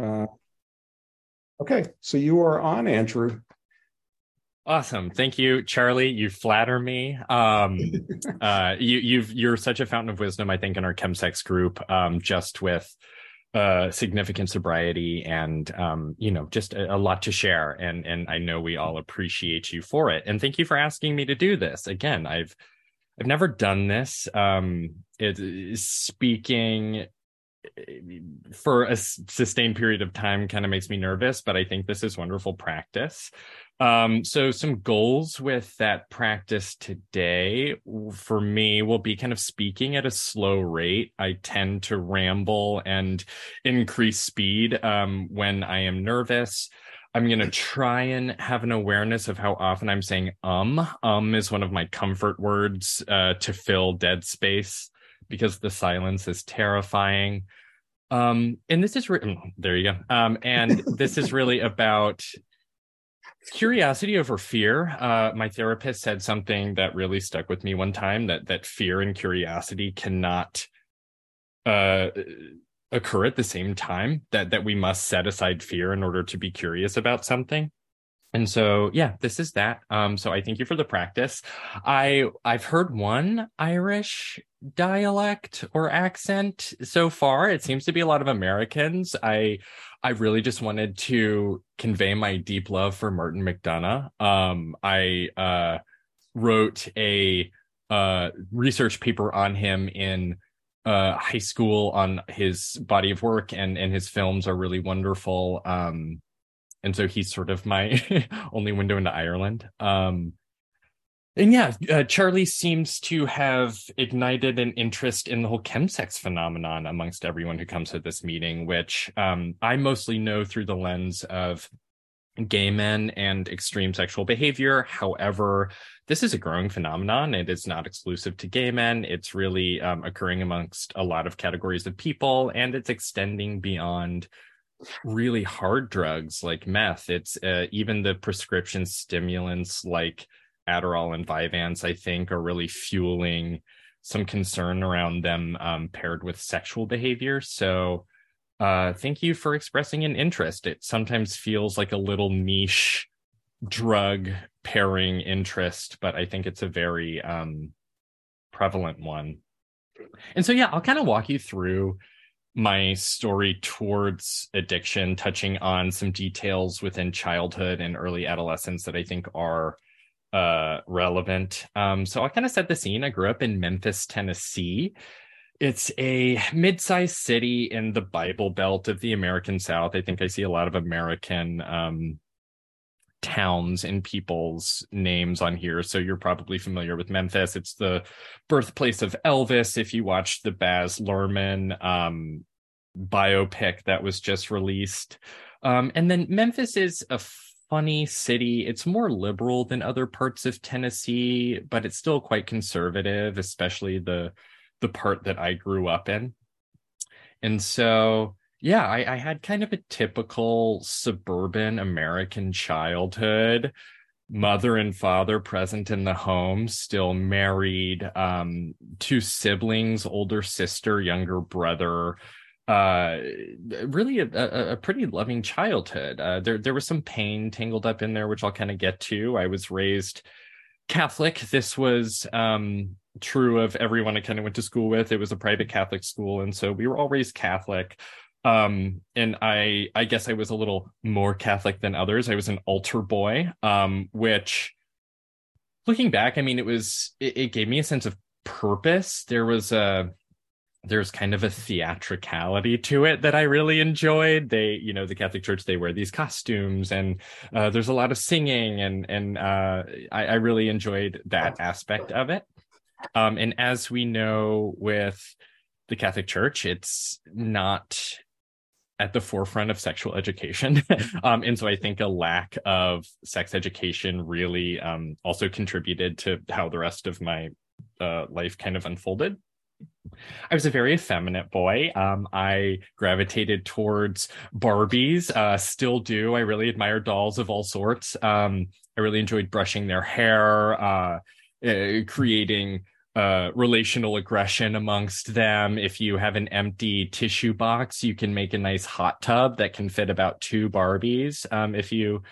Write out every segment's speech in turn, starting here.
Uh, okay, so you are on, Andrew. Awesome. Thank you, Charlie. You flatter me. Um, uh, you, you've, you're such a fountain of wisdom, I think, in our chemsex group, um, just with, uh, significant sobriety and, um, you know, just a, a, lot to share. And, and I know we all appreciate you for it. And thank you for asking me to do this. Again, I've, I've never done this. Um, it, speaking for a sustained period of time kind of makes me nervous, but I think this is wonderful practice. Um, so some goals with that practice today for me will be kind of speaking at a slow rate. I tend to ramble and increase speed um, when I am nervous. I'm going to try and have an awareness of how often I'm saying um. Um is one of my comfort words uh, to fill dead space because the silence is terrifying. Um, and this is re- mm, there you go. Um, and this is really about curiosity over fear. Uh, my therapist said something that really stuck with me one time that that fear and curiosity cannot uh, occur at the same time. That that we must set aside fear in order to be curious about something and so yeah this is that. Um so i thank you for the practice. I i've heard one irish dialect or accent so far. It seems to be a lot of americans. I i really just wanted to convey my deep love for martin mcdonagh. Um i uh wrote a uh research paper on him in uh high school on his body of work and and his films are really wonderful. Um and so he's sort of my only window into Ireland. Um, and yeah, uh, Charlie seems to have ignited an interest in the whole chemsex phenomenon amongst everyone who comes to this meeting, which um, I mostly know through the lens of gay men and extreme sexual behavior. However, this is a growing phenomenon. It is not exclusive to gay men. It's really um, occurring amongst a lot of categories of people, and it's extending beyond really hard drugs like meth. It's uh, even the prescription stimulants like Adderall and Vyvanse, I think, are really fueling some concern around them um, paired with sexual behavior. So, uh, thank you for expressing an interest. It sometimes feels like a little niche drug pairing interest, but I think it's a very um, prevalent one. And so, yeah, I'll kind of walk you through my story towards addiction, touching on some details within childhood and early adolescence that I think are uh, relevant. Um, so I'll kind of set the scene. I grew up in Memphis, Tennessee. It's a mid-sized city in the Bible Belt of the American South. I think I see a lot of American um, towns and people's names on here. So you're probably familiar with Memphis. It's the birthplace of Elvis. If you watch the Baz Luhrmann um, biopic that was just released. Um, and then Memphis is a funny city. It's more liberal than other parts of Tennessee, but it's still quite conservative, especially the the part that I grew up in. And so yeah, I, I had kind of a typical suburban American childhood. Mother and father present in the home, still married, um, two siblings, older sister, younger brother, uh really a, a, a, pretty loving childhood. Uh there there was some pain tangled up in there which i'll kind of get to. I was raised catholic. This was um true of everyone i kind of went to school with. It was a private catholic school and so we were all raised catholic um and i i guess i was a little more catholic than others i was an altar boy um which looking back i mean it was it, it gave me a sense of purpose there was a there's kind of a theatricality to it that I really enjoyed. They, you know, the Catholic Church, they wear these costumes and uh, there's a lot of singing and, and uh, I, I, really enjoyed that aspect of it. Um, and as we know with the Catholic Church, it's not at the forefront of sexual education. um, and so I think a lack of sex education really um, also contributed to how the rest of my uh, life kind of unfolded. I was a very effeminate boy. Um, I gravitated towards Barbies, uh, still do. I really admire dolls of all sorts. Um, I really enjoyed brushing their hair, uh, uh, creating uh, relational aggression amongst them. If you have an empty tissue box, you can make a nice hot tub that can fit about two Barbies. Um, if you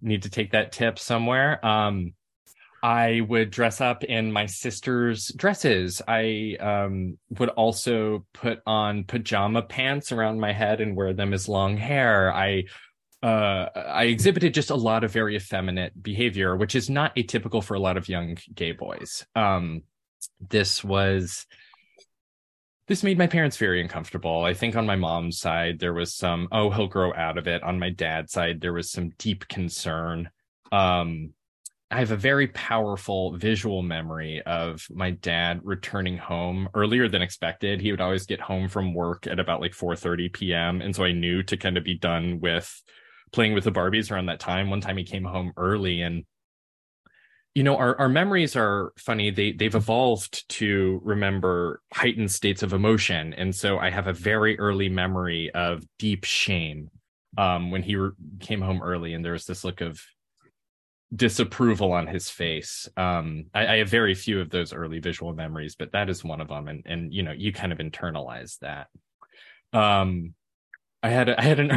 need to take that tip somewhere. Um, I would dress up in my sister's dresses. I um, would also put on pajama pants around my head and wear them as long hair. I uh, I exhibited just a lot of very effeminate behavior, which is not atypical for a lot of young gay boys. Um, this was this made my parents very uncomfortable. I think on my mom's side there was some oh he'll grow out of it. On my dad's side there was some deep concern. Um, I have a very powerful visual memory of my dad returning home earlier than expected. He would always get home from work at about like 4:30 p.m. and so I knew to kind of be done with playing with the Barbies around that time. One time he came home early and you know our, our memories are funny they they've evolved to remember heightened states of emotion and so i have a very early memory of deep shame um, when he re- came home early and there was this look of disapproval on his face. Um, I, I, have very few of those early visual memories, but that is one of them. And and you know, you kind of internalize that. Um, I had a, I had an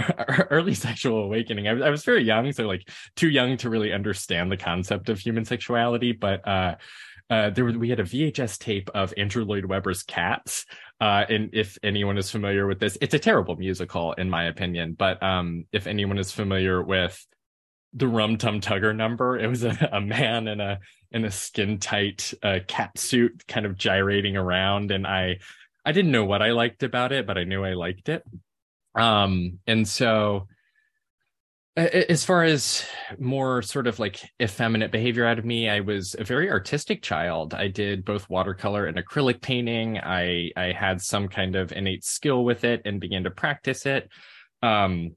early sexual awakening. I was I was very young, so like too young to really understand the concept of human sexuality, but uh. Uh, there was, we had a VHS tape of Andrew Lloyd Webber's Cats. Uh, and if anyone is familiar with this, it's a terrible musical in my opinion. But um, if anyone is familiar with the Rum Tum Tugger number. It was a, a man in a in a skin tight uh, cat suit, kind of gyrating around, and I I didn't know what I liked about it, but I knew I liked it. Um, and so as far as more sort of like effeminate behavior out of me, I was a very artistic child. I did both watercolor and acrylic painting. I I had some kind of innate skill with it and began to practice it. Um,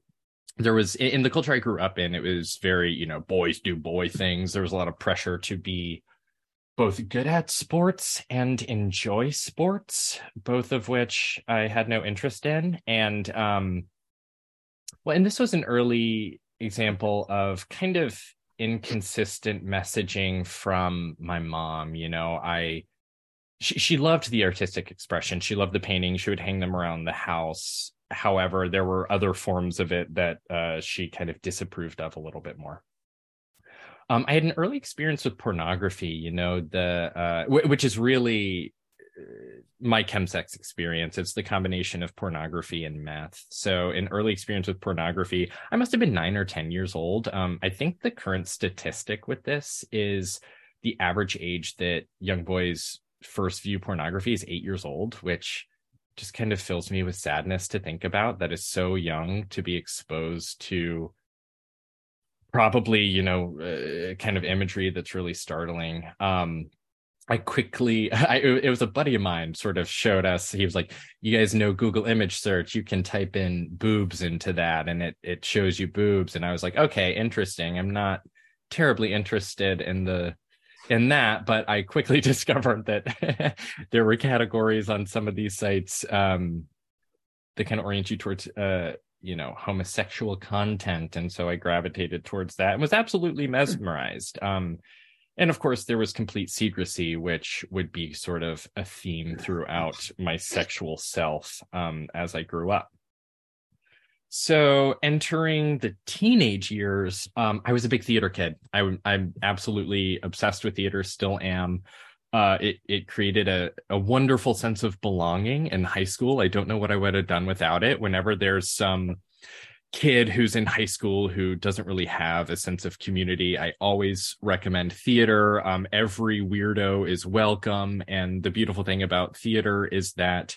there was in the culture I grew up in, it was very, you know, boys do boy things. There was a lot of pressure to be both good at sports and enjoy sports, both of which I had no interest in. And um well, and this was an early example of kind of inconsistent messaging from my mom. You know, I she, she loved the artistic expression. She loved the painting. She would hang them around the house however, there were other forms of it that uh, she kind of disapproved of a little bit more. Um, I had an early experience with pornography, you know, the uh, w- which is really uh, my chemsex experience. It's the combination of pornography and meth. So, an early experience with pornography, I must have been nine or ten years old. Um, I think the current statistic with this is the average age that young boys first view pornography is eight years old, which just kind of fills me with sadness to think about that is so young to be exposed to probably you know uh, kind of imagery that's really startling. Um i quickly i it was a buddy of mine sort of showed us he was like you guys know google image search you can type in boobs into that and it it shows you boobs. And i was like okay interesting i'm not terribly interested in the in that, but I quickly discovered that there were categories on some of these sites um, that kind of orient you towards, uh, you know, homosexual content, and so I gravitated towards that and was absolutely mesmerized. Um, and of course, there was complete secrecy, which would be sort of a theme throughout my sexual self um, as I grew up. So entering the teenage years, um, I was a big theater kid. I, I'm absolutely obsessed with theater, still am. Uh, it it created a, a wonderful sense of belonging in high school. I don't know what I would have done without it. Whenever there's some kid who's in high school who doesn't really have a sense of community, I always recommend theater. Um, every weirdo is welcome, and the beautiful thing about theater is that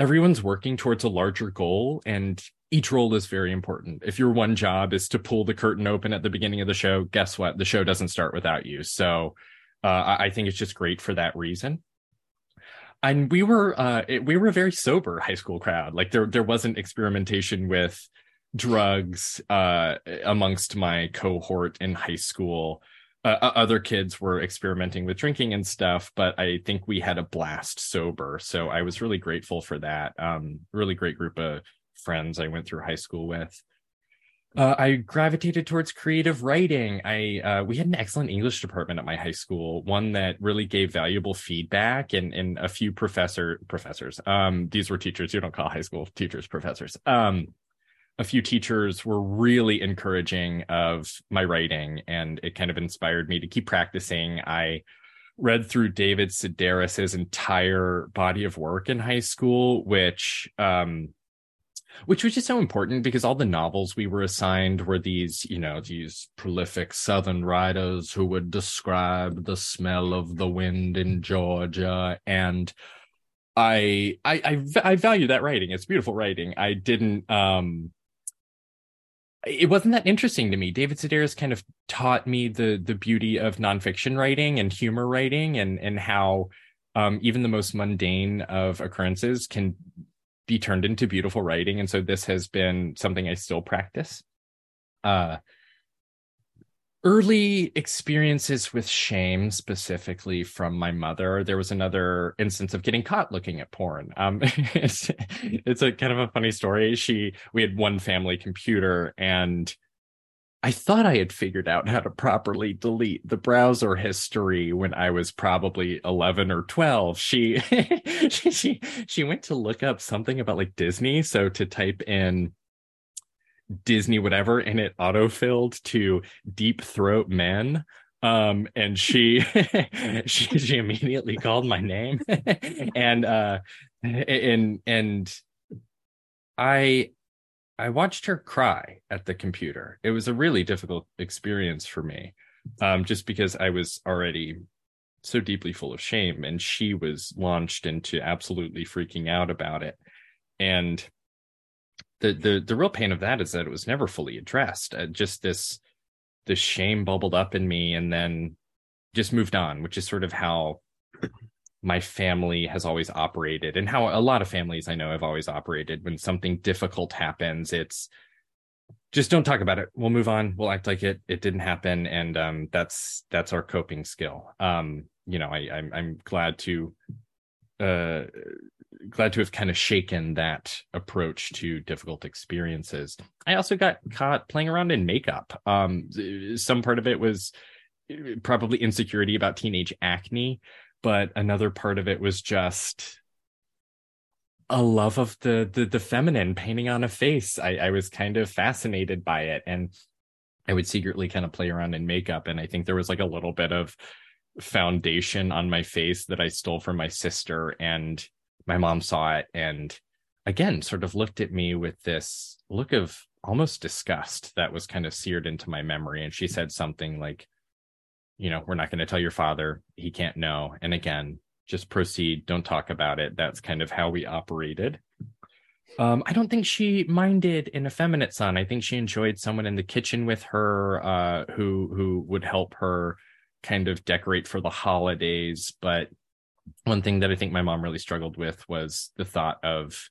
everyone's working towards a larger goal and each role is very important. If your one job is to pull the curtain open at the beginning of the show, guess what? The show doesn't start without you. So uh, I think it's just great for that reason. And we were uh, it, we were a very sober high school crowd. Like there there wasn't experimentation with drugs uh, amongst my cohort in high school. Uh, other kids were experimenting with drinking and stuff, but I think we had a blast sober. So I was really grateful for that. Um, really great group of friends I went through high school with. Uh, I gravitated towards creative writing. I uh, we had an excellent English department at my high school, one that really gave valuable feedback, and and a few professor professors. Um, these were teachers. You don't call high school teachers professors. Um, a few teachers were really encouraging of my writing, and it kind of inspired me to keep practicing. I read through David Sedaris's entire body of work in high school, which um, which was just so important because all the novels we were assigned were these, you know, these prolific Southern writers who would describe the smell of the wind in Georgia. And I, I, I, I value that writing. It's beautiful writing. I didn't, um, it wasn't that interesting to me. David Sedaris kind of taught me the the beauty of nonfiction writing and humor writing, and and how um, even the most mundane of occurrences can be turned into beautiful writing. And so this has been something I still practice. Uh, early experiences with shame specifically from my mother there was another instance of getting caught looking at porn um it's, it's a kind of a funny story she we had one family computer and I thought I had figured out how to properly delete the browser history when I was probably 11 or 12. She, she, she, she went to look up something about like Disney. So to type in Disney whatever and it autofilled to deep throat men. Um, and she, she, she immediately called my name and, uh, and, and I, I watched her cry at the computer. It was a really difficult experience for me, um, just because I was already so deeply full of shame, and she was launched into absolutely freaking out about it. And the the the real pain of that is that it was never fully addressed. Uh, just this this shame bubbled up in me, and then just moved on, which is sort of how my family has always operated and how a lot of families I know have always operated. When something difficult happens it's just don't talk about it. We'll move on. We'll act like it. It didn't happen. And um that's that's our coping skill. Um you know I I'm I'm glad to uh glad to have kind of shaken that approach to difficult experiences. I also got caught playing around in makeup. Um some part of it was uh, probably insecurity about teenage acne but another part of it was just a love of the the, the feminine painting on a face. I, I was kind of fascinated by it, and I would secretly kind of play around in makeup. And I think there was like a little bit of foundation on my face that I stole from my sister, and my mom saw it and again sort of looked at me with this look of almost disgust that was kind of seared into my memory. And she said something like, you know, we're not going to tell your father. He can't know. And again, just proceed. Don't talk about it. That's kind of how we operated. Um, I don't think she minded an effeminate son. I think she enjoyed someone in the kitchen with her uh, who who would help her kind of decorate for the holidays. But one thing that I think my mom really struggled with was the thought of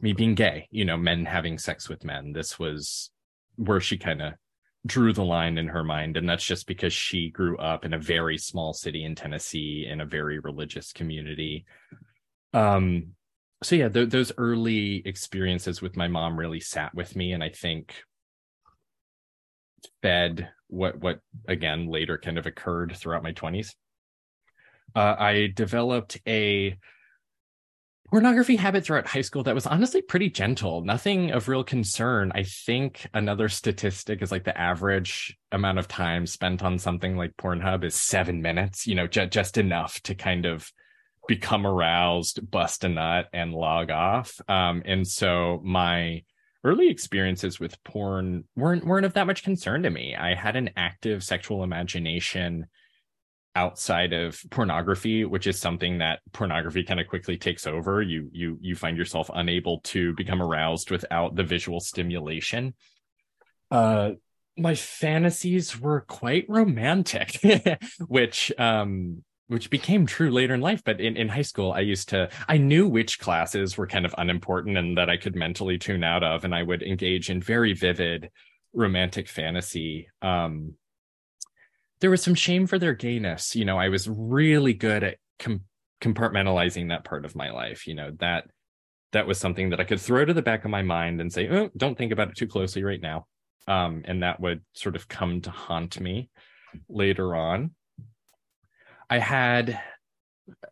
me being gay. You know, men having sex with men. This was where she kind of drew the line in her mind and that's just because she grew up in a very small city in Tennessee in a very religious community. Um so yeah th- those early experiences with my mom really sat with me and i think fed what what again later kind of occurred throughout my 20s uh, i developed a pornography habit throughout high school that was honestly pretty gentle. Nothing of real concern. I think another statistic is like the average amount of time spent on something like pornhub is seven minutes you know j- just enough to kind of become aroused bust a nut and log off. Um, and so my early experiences with porn weren't weren't of that much concern to me. I had an active sexual imagination outside of pornography which is something that pornography kind of quickly takes over. You you you find yourself unable to become aroused without the visual stimulation. Uh my fantasies were quite romantic which um which became true later in life. But in, in high school i used to i knew which classes were kind of unimportant and that i could mentally tune out of and i would engage in very vivid romantic fantasy. Um there was some shame for their gayness. You know, I was really good at com- compartmentalizing that part of my life. You know, that that was something that I could throw to the back of my mind and say, oh, don't think about it too closely right now. um, and that would sort of come to haunt me later on. I had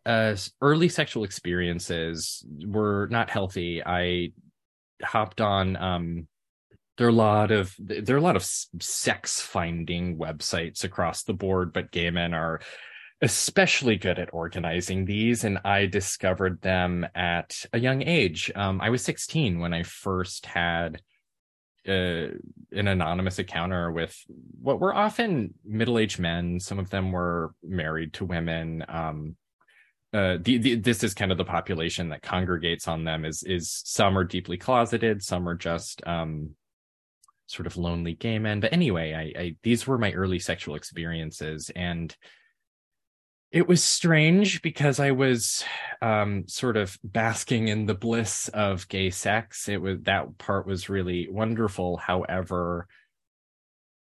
uh, early sexual experiences were not healthy. I hopped on. Um, there are a lot of there are a lot of sex finding websites across the board, but gay men are especially good at organizing these and i discovered them at a young age. Um, i was 16 when i first had uh, an anonymous encounter with what were often middle-aged men. Some of them were married to women. Um, uh, the, the, this is kind of the population that congregates on them is is some are deeply closeted some are just um, sort of lonely gay men but anyway I, I these were my early sexual experiences and it was strange because I was um, sort of basking in the bliss of gay sex. It was that part was really wonderful. However,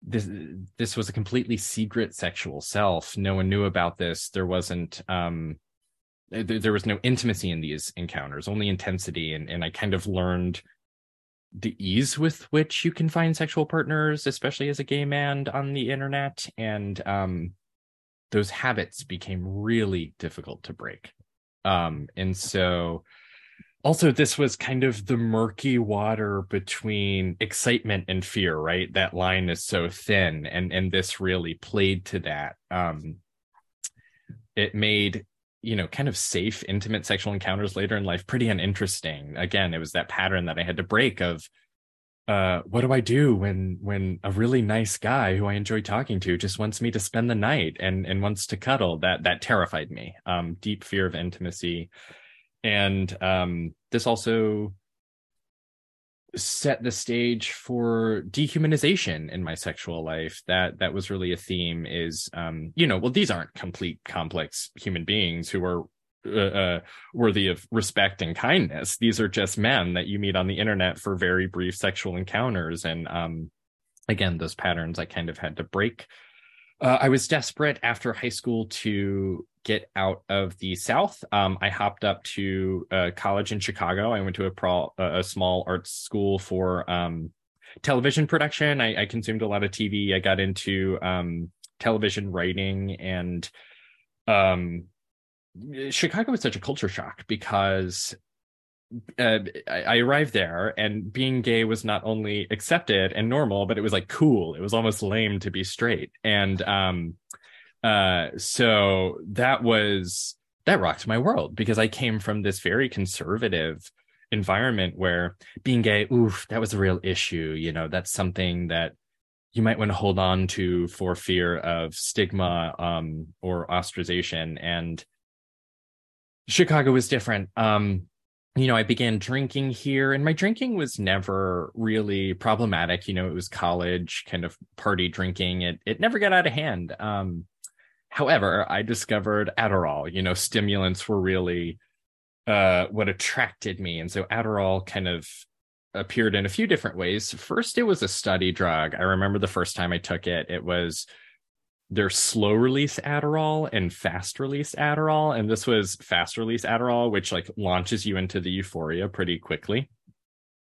this this was a completely secret sexual self. No one knew about this. There wasn't um, there, there was no intimacy in these encounters, only intensity, and and I kind of learned the ease with which you can find sexual partners, especially as a gay man on the internet, and um those habits became really difficult to break. Um, and so also this was kind of the murky water between excitement and fear, right? That line is so thin and and this really played to that. Um, it made you know kind of safe intimate sexual encounters later in life pretty uninteresting again it was that pattern that i had to break of uh, what do I do when when a really nice guy who I enjoy talking to just wants me to spend the night and and wants to cuddle? That that terrified me. Um, deep fear of intimacy, and um, this also set the stage for dehumanization in my sexual life. That that was really a theme. Is um, you know, well, these aren't complete complex human beings who are uh, uh, worthy of respect and kindness. These are just men that you meet on the internet for very brief sexual encounters. And um, again, those patterns I kind of had to break. Uh, I was desperate after high school to get out of the South. Um, I hopped up to college in Chicago. I went to a, pro- a small arts school for um, television production. I, I, consumed a lot of TV. I got into um, television writing and um, Chicago was such a culture shock because uh, I, I, arrived there and being gay was not only accepted and normal, but it was like cool. It was almost lame to be straight. And um, uh, so that was that rocked my world because I came from this very conservative environment where being gay, oof, that was a real issue. You know, that's something that you might want to hold on to for fear of stigma um, or ostracization. And Chicago was different. Um, you know, I began drinking here, and my drinking was never really problematic. You know, it was college kind of party drinking. It it never got out of hand. Um, however, I discovered Adderall. You know, stimulants were really uh, what attracted me, and so Adderall kind of appeared in a few different ways. First, it was a study drug. I remember the first time I took it. It was there's slow release Adderall and fast release Adderall. And this was fast release Adderall, which like launches you into the euphoria pretty quickly.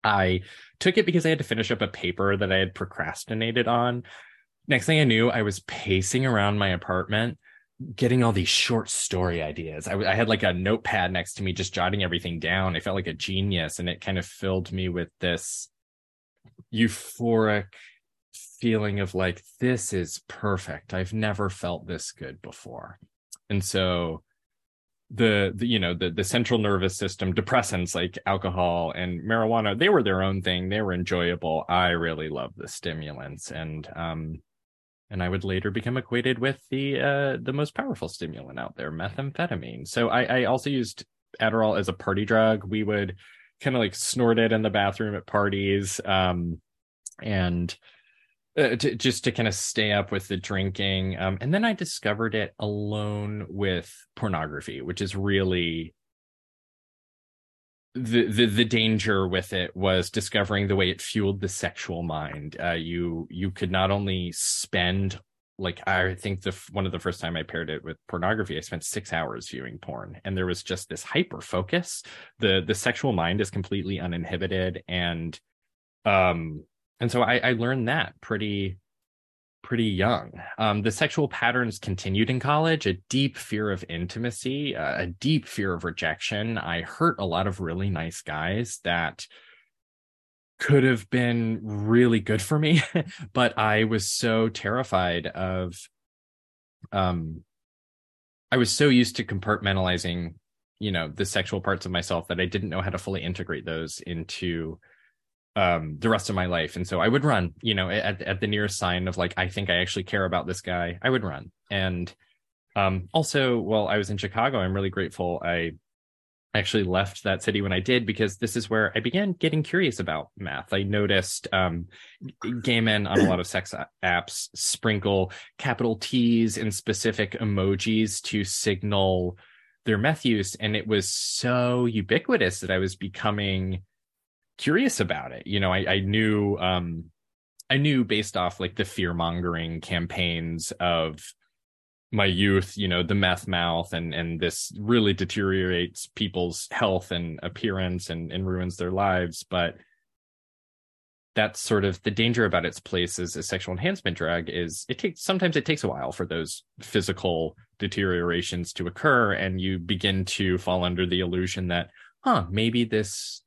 I took it because I had to finish up a paper that I had procrastinated on. Next thing I knew, I was pacing around my apartment, getting all these short story ideas. I, I had like a notepad next to me, just jotting everything down. I felt like a genius, and it kind of filled me with this euphoric feeling of like this is perfect. I've never felt this good before. And so the, the you know the the central nervous system depressants like alcohol and marijuana they were their own thing. They were enjoyable. I really love the stimulants. And um and i would later become acquainted with the uh the most powerful stimulant out there methamphetamine so i i also used adderall as a party drug we would kind of like snort it in the bathroom at parties um and uh, to, just to kind of stay up with the drinking. Um, and then I discovered it alone with pornography, which is really the, the the danger with it was discovering the way it fueled the sexual mind. Uh, you you could not only spend like I think the one of the first time I paired it with pornography, I spent six hours viewing porn, and there was just this hyper focus. the The sexual mind is completely uninhibited, and um and so I, I learned that pretty pretty young. Um, the sexual patterns continued in college, a deep fear of intimacy, uh, a deep fear of rejection. I hurt a lot of really nice guys that could have been really good for me, but I was so terrified of um I was so used to compartmentalizing, you know, the sexual parts of myself that I didn't know how to fully integrate those into um the rest of my life. And so i would run you know at, at the nearest sign of like i think i actually care about this guy i would run. And um also while i was in chicago i'm really grateful i actually left that city when i did because this is where i began getting curious about meth. I noticed um gay men on a lot of sex apps sprinkle capital t's and specific emojis to signal their meth use. And it was so ubiquitous that i was becoming curious about it. You know, I, I knew um I knew based off like the fear mongering campaigns of my youth, you know, the meth mouth and and this really deteriorates people's health and appearance and, and ruins their lives. But that's sort of the danger about its place as a sexual enhancement drug is it takes sometimes it takes a while for those physical deteriorations to occur and you begin to fall under the illusion that huh maybe this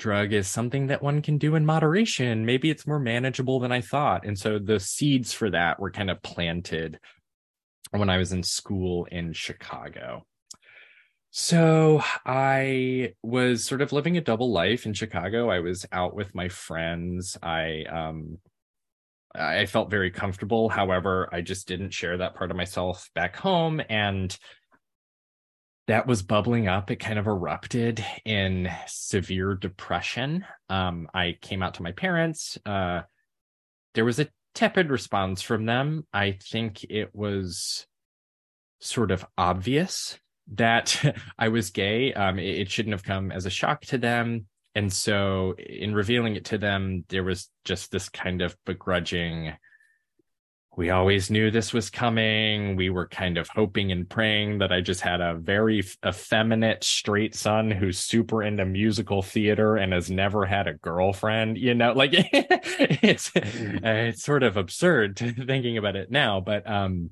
drug is something that one can do in moderation. Maybe it's more manageable than I thought. And so the seeds for that were kind of planted when I was in school in Chicago. So I was sort of living a double life in Chicago. I was out with my friends. I um I felt very comfortable. However, I just didn't share that part of myself back home and that was bubbling up. It kind of erupted in severe depression. Um, I came out to my parents. Uh, there was a tepid response from them. I think it was sort of obvious that I was gay. Um, it, it shouldn't have come as a shock to them. And so, in revealing it to them, there was just this kind of begrudging we always knew this was coming. We were kind of hoping and praying that I just had a very effeminate straight son who's super into musical theater and has never had a girlfriend. You know, like it's mm. it's sort of absurd thinking about it now, but um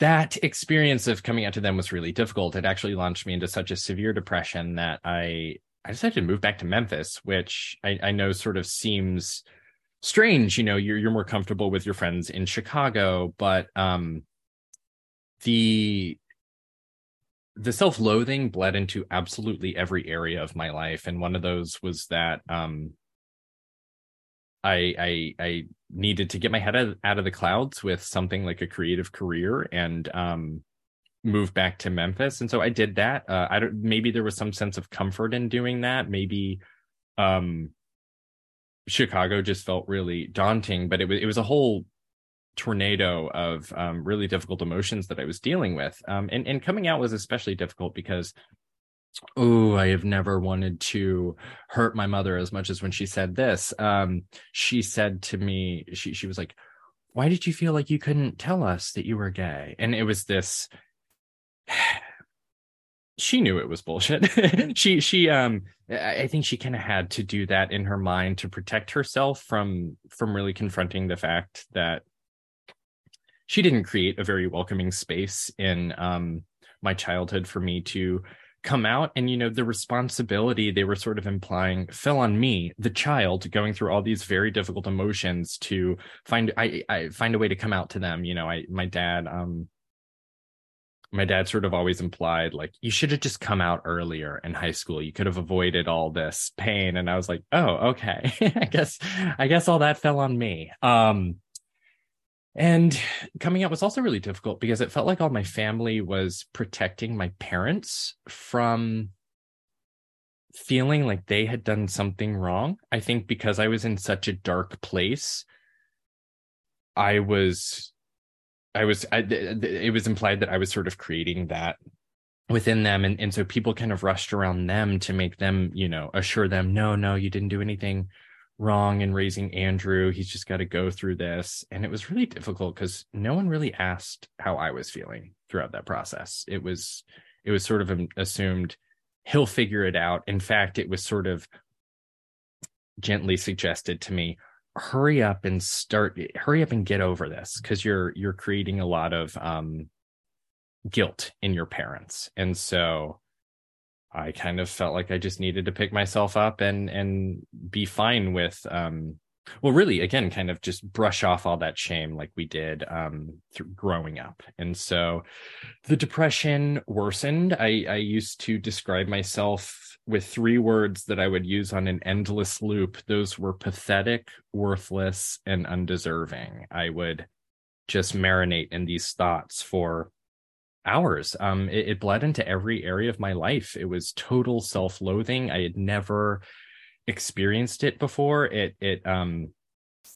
that experience of coming out to them was really difficult. It actually launched me into such a severe depression that I I decided to move back to Memphis, which I, I know sort of seems strange you know you're you're more comfortable with your friends in chicago but um the the self-loathing bled into absolutely every area of my life and one of those was that um i i i needed to get my head out, of the clouds with something like a creative career and um move back to memphis and so i did that. Uh i don't maybe there was some sense of comfort in doing that. Maybe um Chicago just felt really daunting, but it was it was a whole tornado of um, really difficult emotions that I was dealing with. Um, and and coming out was especially difficult because oh, I have never wanted to hurt my mother as much as when she said this. Um, she said to me, she she was like, "Why did you feel like you couldn't tell us that you were gay?" And it was this she knew it was bullshit. she she um I think she kind of had to do that in her mind to protect herself from from really confronting the fact that she didn't create a very welcoming space in um my childhood for me to come out. And you know the responsibility they were sort of implying fell on me the child going through all these very difficult emotions to find i i find a way to come out to them. You know i my dad um my dad sort of always implied like you should have just come out earlier in high school. You could have avoided all this pain. And i was like oh okay. I guess i guess all that fell on me. Um and coming out was also really difficult because it felt like all my family was protecting my parents from feeling like they had done something wrong. I think because i was in such a dark place i was I was, I, it was implied that I was sort of creating that within them. And, and so people kind of rushed around them to make them, you know, assure them, no, no, you didn't do anything wrong in raising Andrew. He's just got to go through this. And it was really difficult because no one really asked how I was feeling throughout that process. It was, it was sort of assumed he'll figure it out. In fact, it was sort of gently suggested to me, hurry up and start hurry up and get over this because you're you're creating a lot of um guilt in your parents. And so I kind of felt like I just needed to pick myself up and and be fine with um well really again kind of just brush off all that shame like we did um growing up. And so the depression worsened. I I used to describe myself with three words that I would use on an endless loop. Those were pathetic, worthless, and undeserving. I would just marinate in these thoughts for hours. Um, it, it bled into every area of my life. It was total self-loathing. I had never experienced it before. It it um,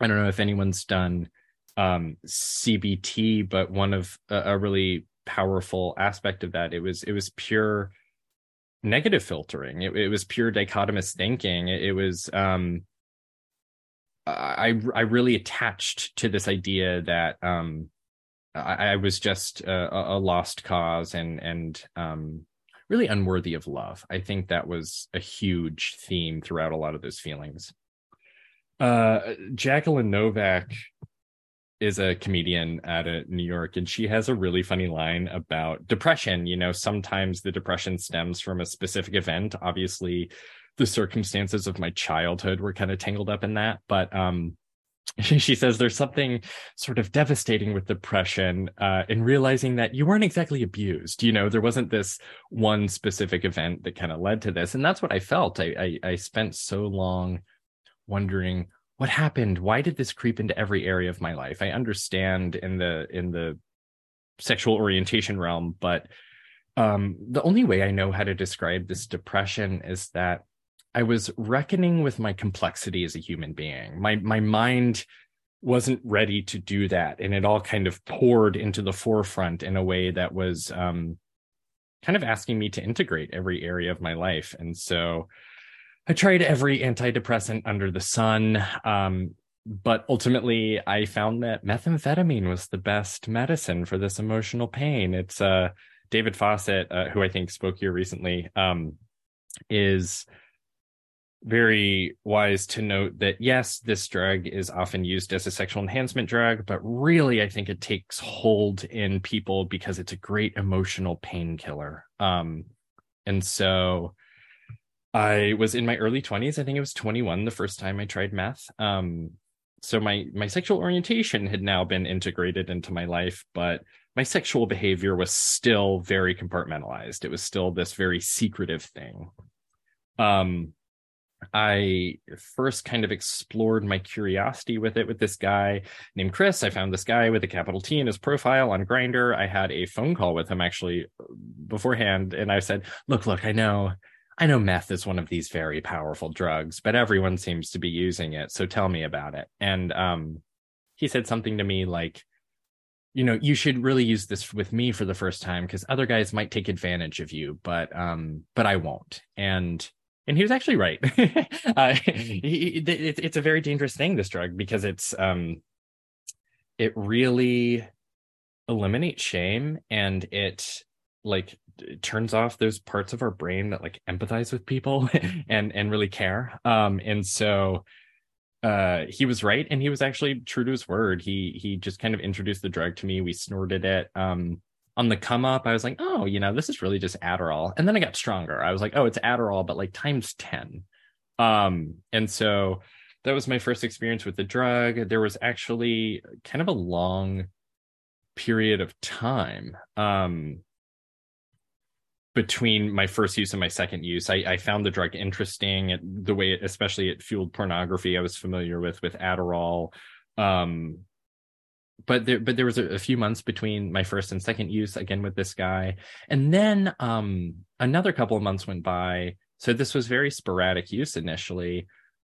I don't know if anyone's done um CBT, but one of a, a really powerful aspect of that it was it was pure negative filtering. It, it was pure dichotomous thinking. It, it was um, I I really attached to this idea that um, I, I was just a, a, lost cause and and um, really unworthy of love. I think that was a huge theme throughout a lot of those feelings. Uh, Jacqueline Novak is a comedian out of New York, and she has a really funny line about depression. You know, sometimes the depression stems from a specific event. Obviously, the circumstances of my childhood were kind of tangled up in that, but um, she says there's something sort of devastating with depression uh, in realizing that you weren't exactly abused. You know, there wasn't this one specific event that kind of led to this, and that's what I felt. I, I, I spent so long wondering what happened? Why did this creep into every area of my life? I understand in the in the sexual orientation realm but um the only way i know how to describe this depression is that i was reckoning with my complexity as a human being. My my mind wasn't ready to do that and it all kind of poured into the forefront in a way that was um kind of asking me to integrate every area of my life. And so I tried every antidepressant under the sun. Um, but ultimately I found that methamphetamine was the best medicine for this emotional pain. It's uh, David Fawcett, uh, who I think spoke here recently, um, is very wise to note that yes, this drug is often used as a sexual enhancement drug, but really I think it takes hold in people because it's a great emotional painkiller. Um, and so I was in my early 20s. I think it was 21 the first time I tried meth. Um, so my my sexual orientation had now been integrated into my life, but my sexual behavior was still very compartmentalized. It was still this very secretive thing. Um, I first kind of explored my curiosity with it with this guy named Chris. I found this guy with a capital T in his profile on Grindr. I had a phone call with him actually beforehand, and I said, "Look, look, I know I know meth is one of these very powerful drugs, but everyone seems to be using it. So tell me about it. And um, he said something to me like, you know, you should really use this with me for the first time because other guys might take advantage of you, but um, but I won't. And and he was actually right. uh, he, it, it's a very dangerous thing, this drug, because it's um, it really eliminates shame and it like turns off those parts of our brain that like empathize with people and and really care. Um and so uh he was right and he was actually true to his word. He he just kind of introduced the drug to me. We snorted it. Um on the come up i was like oh you know this is really just adderall. And then i got stronger. I was like oh it's adderall but like times 10 um and so that was my first experience with the drug. There was actually kind of a long period of time um between my first use and my second use. I, I found the drug interesting. the way, it, especially it fueled pornography, I was familiar with with Adderall. Um, but there, but there was a, a, few months between my first and second use again with this guy, and then um, another couple of months went by. So this was very sporadic use initially.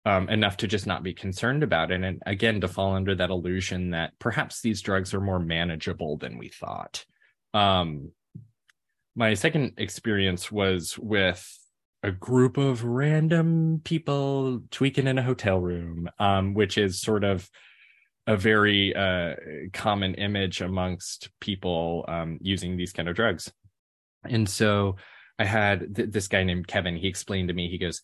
Um, enough to just not be concerned about it. And again, to fall under that illusion that perhaps these drugs are more manageable than we thought. Um, my second experience was with a group of random people tweaking in a hotel room, um, which is sort of a very uh, common image amongst people um, using these kind of drugs. And so I had th- this guy named Kevin. He explained to me, he goes,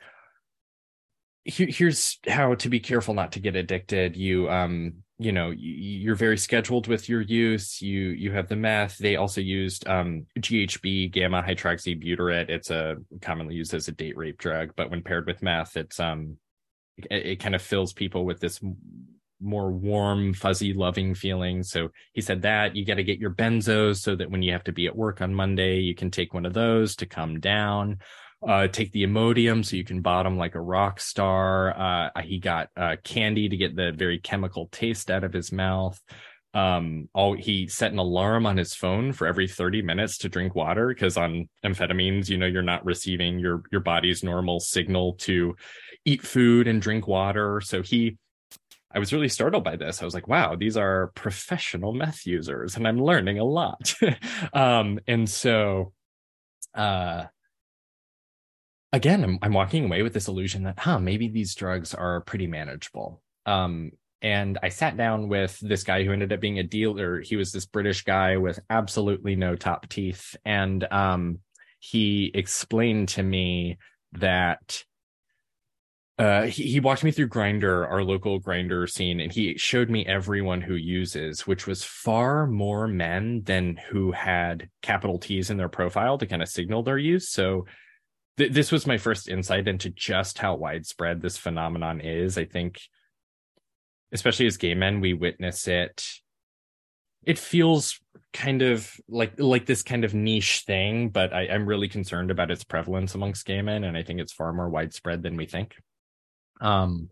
here's how to be careful not to get addicted you um you know you're very scheduled with your use you you have the meth. They also used um ghb gamma hydroxybutyrate. It's a commonly used as a date rape drug but when paired with meth it's um it, it kind of fills people with this more warm fuzzy loving feeling. So he said that you got to get your benzos so that when you have to be at work on monday you can take one of those to come down uh, take the Imodium so you can bottom like a rock star. Uh, he got uh, candy to get the very chemical taste out of his mouth. Um, all he set an alarm on his phone for every 30 minutes to drink water because on amphetamines, you know, you're not receiving your your body's normal signal to eat food and drink water. So he I was really startled by this. I was like, wow, these are professional meth users and I'm learning a lot. um, and so uh again, I'm, I'm walking away with this illusion that, huh, maybe these drugs are pretty manageable. Um, and I sat down with this guy who ended up being a dealer. He was this British guy with absolutely no top teeth. And um, he explained to me that uh, he, he walked me through Grindr, our local Grindr scene, and he showed me everyone who uses, which was far more men than who had capital T's in their profile to kind of signal their use. So th- this was my first insight into just how widespread this phenomenon is. I think, especially as gay men, we witness it. It feels kind of like like this kind of niche thing, but I, I'm really concerned about its prevalence amongst gay men, and I think it's far more widespread than we think. Um,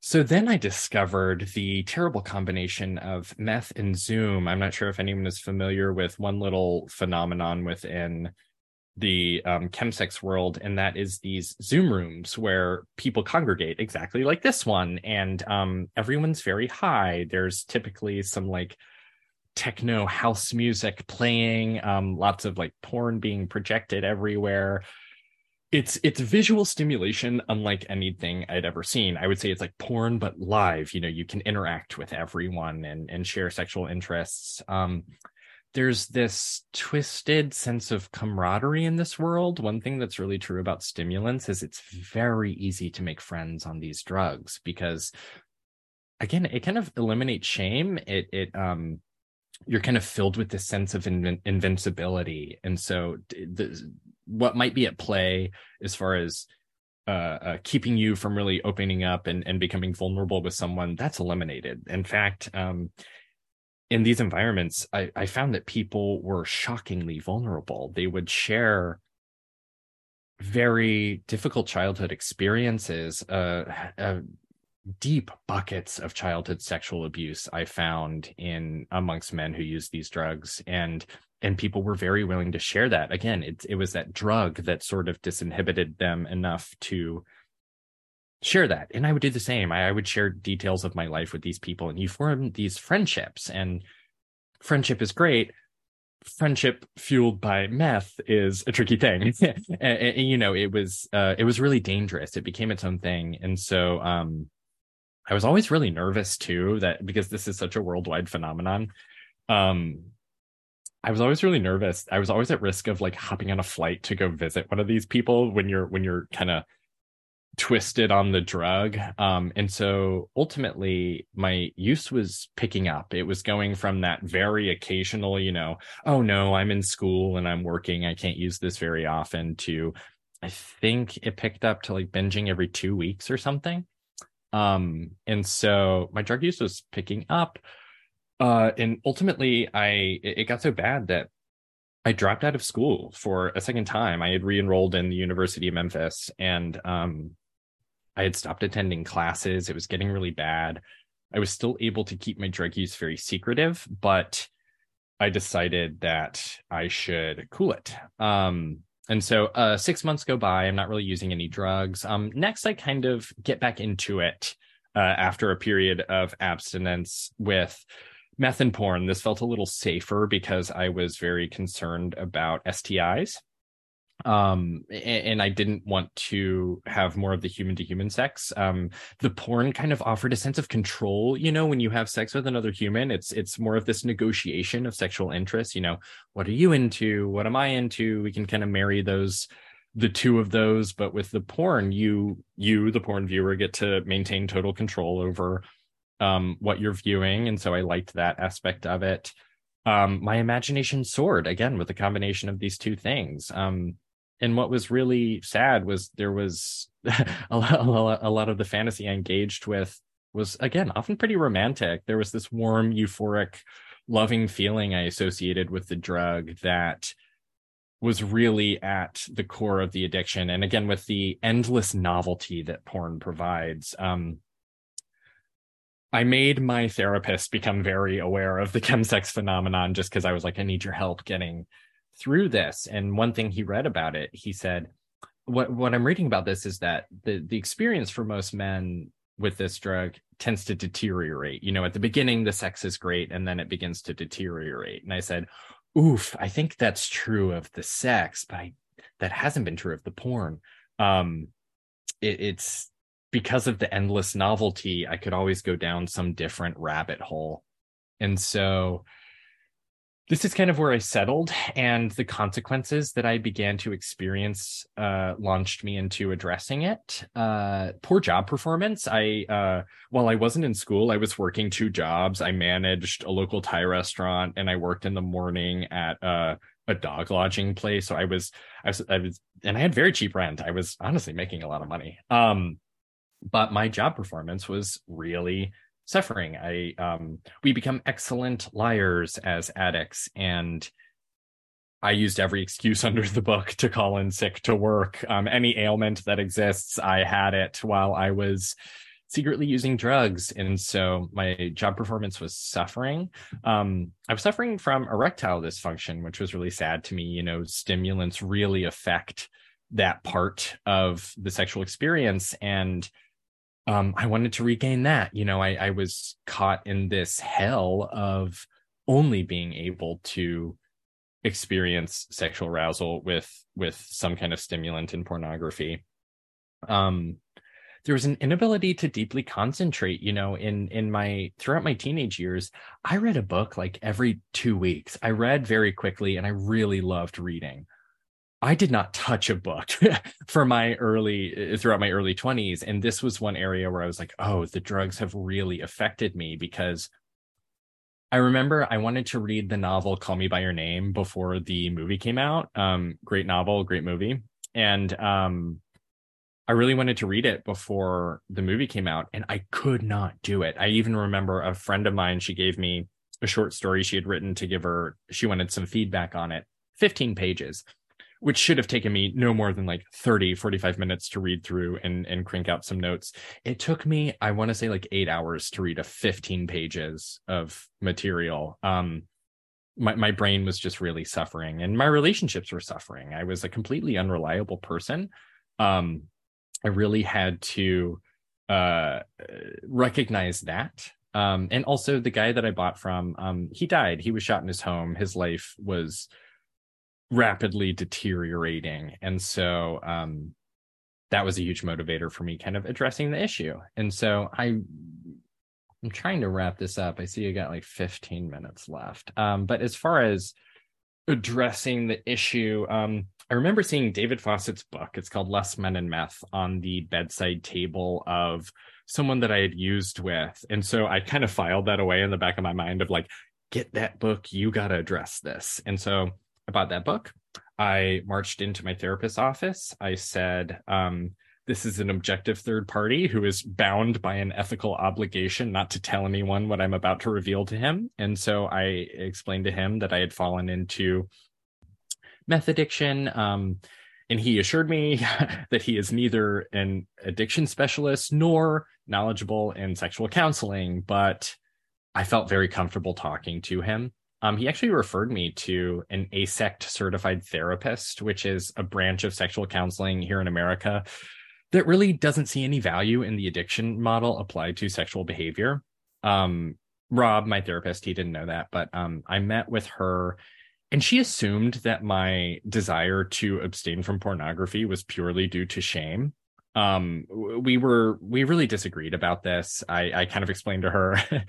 so then I discovered the terrible combination of meth and Zoom. I'm not sure if anyone is familiar with one little phenomenon within the um, chemsex world, and that is these Zoom rooms where people congregate exactly like this one, and um, everyone's very high. There's typically some like techno house music playing, um, lots of like porn being projected everywhere. It's it's visual stimulation unlike anything I'd ever seen. I would say it's like porn but live. You know, you can interact with everyone and and share sexual interests. Um, there's this twisted sense of camaraderie in this world. One thing that's really true about stimulants is it's very easy to make friends on these drugs because again, it kind of eliminates shame. It it um you're kind of filled with this sense of in- invincibility. And so the, what might be at play as far as uh, uh, keeping you from really opening up and, and becoming vulnerable with someone that's eliminated. In fact, um, in these environments, I, I found that people were shockingly vulnerable. They would share very difficult childhood experiences, uh, uh, deep buckets of childhood sexual abuse I found in amongst men who use these drugs, and and people were very willing to share that. Again, it it was that drug that sort of disinhibited them enough to share that. And I would do the same. I, I would share details of my life with these people, and you form these friendships. And friendship is great. Friendship fueled by meth is a tricky thing. and, and, you know, it was uh, it was really dangerous. It became its own thing, and so um, I was always really nervous too that because this is such a worldwide phenomenon. Um, I was always really nervous. I was always at risk of like hopping on a flight to go visit one of these people when you're when you're kind of twisted on the drug. Um, and so ultimately, my use was picking up. It was going from that very occasional, you know, oh no, I'm in school and I'm working. I can't use this very often to, I think it picked up to like binging every two weeks or something. Um, and so my drug use was picking up. Uh, and ultimately, I it got so bad that I dropped out of school for a second time. I had re-enrolled in the University of Memphis, and um, I had stopped attending classes. It was getting really bad. I was still able to keep my drug use very secretive, but I decided that I should cool it. Um, and so uh, six months go by. I'm not really using any drugs. Um, next, I kind of get back into it uh, after a period of abstinence with meth and porn. This felt a little safer because I was very concerned about STIs um and, and, i didn't want to have more of the human to human sex. Um the porn kind of offered a sense of control you know when you have sex with another human it's it's more of this negotiation of sexual interest you know what are you into? What am i into? We can kind of marry those the two of those but with the porn you you the porn viewer get to maintain total control over um what you're viewing and so i liked that aspect of it. Um my imagination soared again with the combination of these two things. Um and what was really sad was there was a, lot, a lot of the fantasy I engaged with was again often pretty romantic. There was this warm, euphoric, loving feeling I associated with the drug that was really at the core of the addiction. And again, with the endless novelty that porn provides, um, I made my therapist become very aware of the chemsex phenomenon just because I was like, I need your help getting through this. And one thing he read about it, he said, what what I'm reading about this is that the the experience for most men with this drug tends to deteriorate. You know, at the beginning the sex is great and then it begins to deteriorate. And I said, "Oof, I think that's true of the sex, but I, that hasn't been true of the porn." Um it, it's because of the endless novelty, I could always go down some different rabbit hole. And so this is kind of where I settled, and the consequences that I began to experience uh, launched me into addressing it. Uh, poor job performance. I, uh, while I wasn't in school, I was working two jobs. I managed a local Thai restaurant, and I worked in the morning at uh, a dog lodging place. So I was, I was, I was, and I had very cheap rent. I was honestly making a lot of money. Um, but my job performance was really suffering. I um, we become excellent liars as addicts, and I used every excuse under the book to call in sick to work. Um, any ailment that exists, I had it while I was secretly using drugs, and so my job performance was suffering. Um, I was suffering from erectile dysfunction, which was really sad to me. You know, stimulants really affect that part of the sexual experience, and um, I wanted to regain that. You know, I, I was caught in this hell of only being able to experience sexual arousal with with some kind of stimulant in pornography. Um, there was an inability to deeply concentrate you know in in my throughout my teenage years i read a book like every 2 weeks i read very quickly and i really loved reading I did not touch a book for my early uh, throughout my early 20s and this was one area where I was like oh the drugs have really affected me because I remember I wanted to read the novel Call Me by Your Name before the movie came out um great novel great movie and um I really wanted to read it before the movie came out and I could not do it. I even remember a friend of mine she gave me a short story she had written to give her she wanted some feedback on it 15 pages which should have taken me no more than like 30 45 minutes to read through and and crank out some notes. It took me i want to say like 8 hours to read a 15 pages of material. Um my, my brain was just really suffering and my relationships were suffering. I was a completely unreliable person. Um i really had to uh recognize that. Um and also the guy that i bought from um he died. He was shot in his home. His life was rapidly deteriorating. And so um that was a huge motivator for me kind of addressing the issue. And so i i'm trying to wrap this up. I see you got like 15 minutes left. Um but as far as addressing the issue um i remember seeing david fawcett's book. It's called lust men and meth on the bedside table of someone that i had used with. And so i kind of filed that away in the back of my mind of like get that book. You got to address this. And so I bought that book. I marched into my therapist's office. I said, um, this is an objective third party who is bound by an ethical obligation not to tell anyone what I'm about to reveal to him. And so I explained to him that I had fallen into meth addiction. Um, and he assured me that he is neither an addiction specialist nor knowledgeable in sexual counseling, but I felt very comfortable talking to him. Um, he actually referred me to an AASECT certified therapist, which is a branch of sexual counseling here in America that really doesn't see any value in the addiction model applied to sexual behavior. Um, Rob, my therapist, he didn't know that, but um, I met with her and she assumed that my desire to abstain from pornography was purely due to shame. Um, we were, we really disagreed about this. I, I kind of explained to her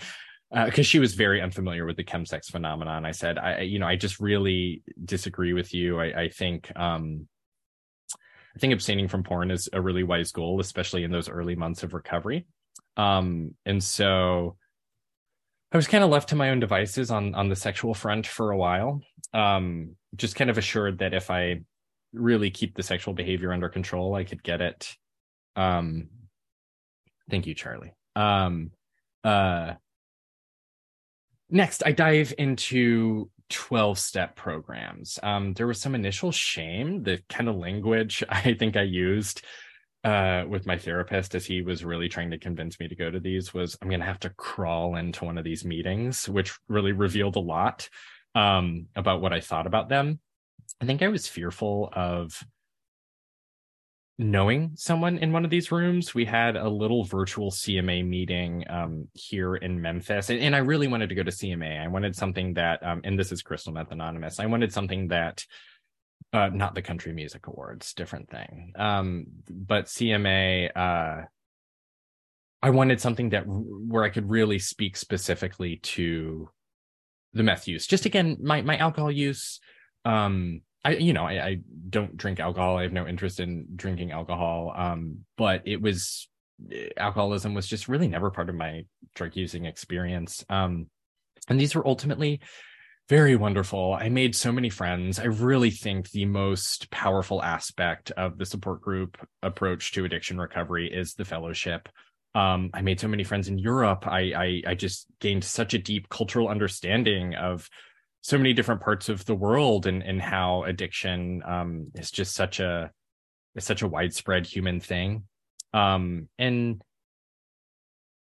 because uh, she was very unfamiliar with the chemsex phenomenon. I said, I, you know, I just really disagree with you. I, I think, um, I think abstaining from porn is a really wise goal, especially in those early months of recovery. Um, and so I was kind of left to my own devices on on the sexual front for a while. Um, just kind of assured that if I really keep the sexual behavior under control, I could get it. Um, thank you, Charlie. Um, uh, next, I dive into 12 step programs. Um, there was some initial shame, the kind of language I think I used uh, with my therapist as he was really trying to convince me to go to these was I'm going to have to crawl into one of these meetings, which really revealed a lot um, about what I thought about them. I think I was fearful of knowing someone in one of these rooms. We had a little virtual CMA meeting um, here in Memphis, and, and, I really wanted to go to CMA. I wanted something that, um, and this is Crystal Meth Anonymous. I wanted something that, uh, not the Country Music Awards, different thing. Um, but CMA, uh, I wanted something that where I could really speak specifically to the meth use. Just again, my my alcohol use. Um, I, you know, I, I, don't drink alcohol. I have no interest in drinking alcohol. Um, but it was alcoholism was just really never part of my drug using experience. Um, and these were ultimately very wonderful. I made so many friends. I really think the most powerful aspect of the support group approach to addiction recovery is the fellowship. Um, I made so many friends in Europe. I, I, I just gained such a deep cultural understanding of so many different parts of the world and and how addiction um, is just such a is such a widespread human thing um, and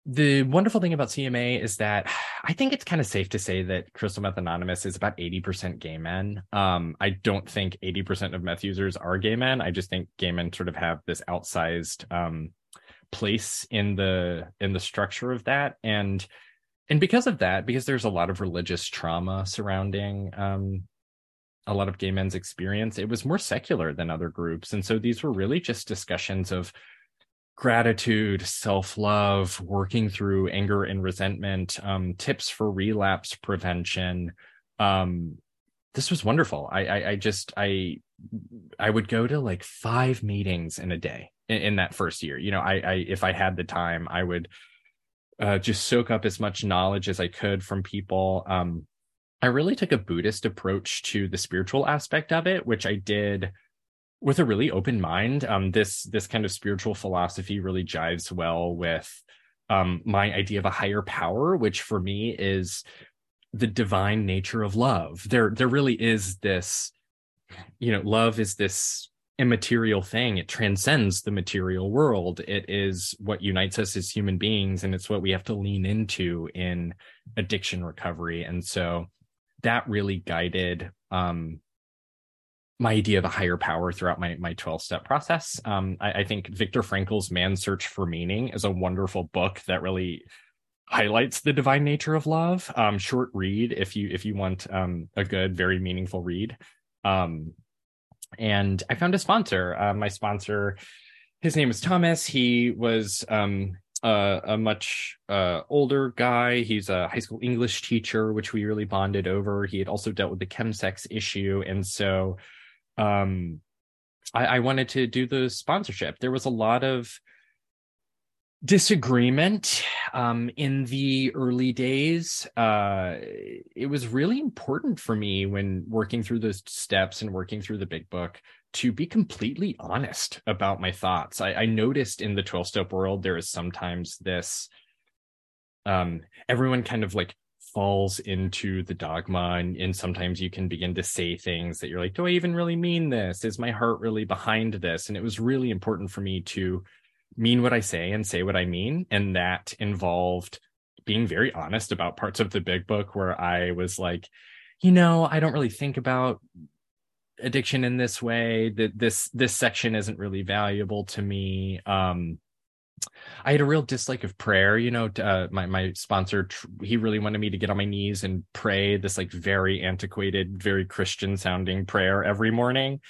the wonderful thing about CMA is that I think it's kind of safe to say that Crystal Meth Anonymous is about 80% gay men. Um, I don't think 80% of meth users are gay men. I just think gay men sort of have this outsized um, place in the in the structure of that. And and because of that, because there's a lot of religious trauma surrounding um, a lot of gay men's experience, it was more secular than other groups. And so these were really just discussions of gratitude, self love, working through anger and resentment, um, tips for relapse prevention. Um, this was wonderful. I, I, I, just, I, I would go to like five meetings in a day in, in that first year. You know, I, I, if I had the time, I would uh, just soak up as much knowledge as I could from people. Um, I really took a Buddhist approach to the spiritual aspect of it, which I did with a really open mind. Um, this this kind of spiritual philosophy really jives well with um, my idea of a higher power, which for me is the divine nature of love. There there really is this, you know, love is this immaterial thing. It transcends the material world. It is what unites us as human beings, and it's what we have to lean into in addiction recovery. And so that really guided um, my idea of a higher power throughout my my 12 step process. Um, I, I think Viktor Frankl's Man's Search for Meaning is a wonderful book that really highlights the divine nature of love. Um, short read if you if you want um, a good, very meaningful read. Um, and I found a sponsor. Uh, my sponsor, his name is Thomas. He was um, uh, a much uh, older guy. He's a high school English teacher, which we really bonded over. He had also dealt with the chemsex issue, and so um, I, I wanted to do the sponsorship. There was a lot of disagreement um, in the early days. Uh, it was really important for me when working through those steps and working through the big book to be completely honest about my thoughts. I, I noticed in the 12 step world, there is sometimes this, um, everyone kind of like falls into the dogma and, and sometimes you can begin to say things that you're like do i even really mean this is my heart really behind this and it was really important for me to mean what I say and say what I mean. And that involved being very honest about parts of the big book where I was like, you know, I don't really think about addiction in this way. That this this section isn't really valuable to me. Um i had a real dislike of prayer you know uh, my my sponsor he really wanted me to get on my knees and pray this like very antiquated very christian sounding prayer every morning.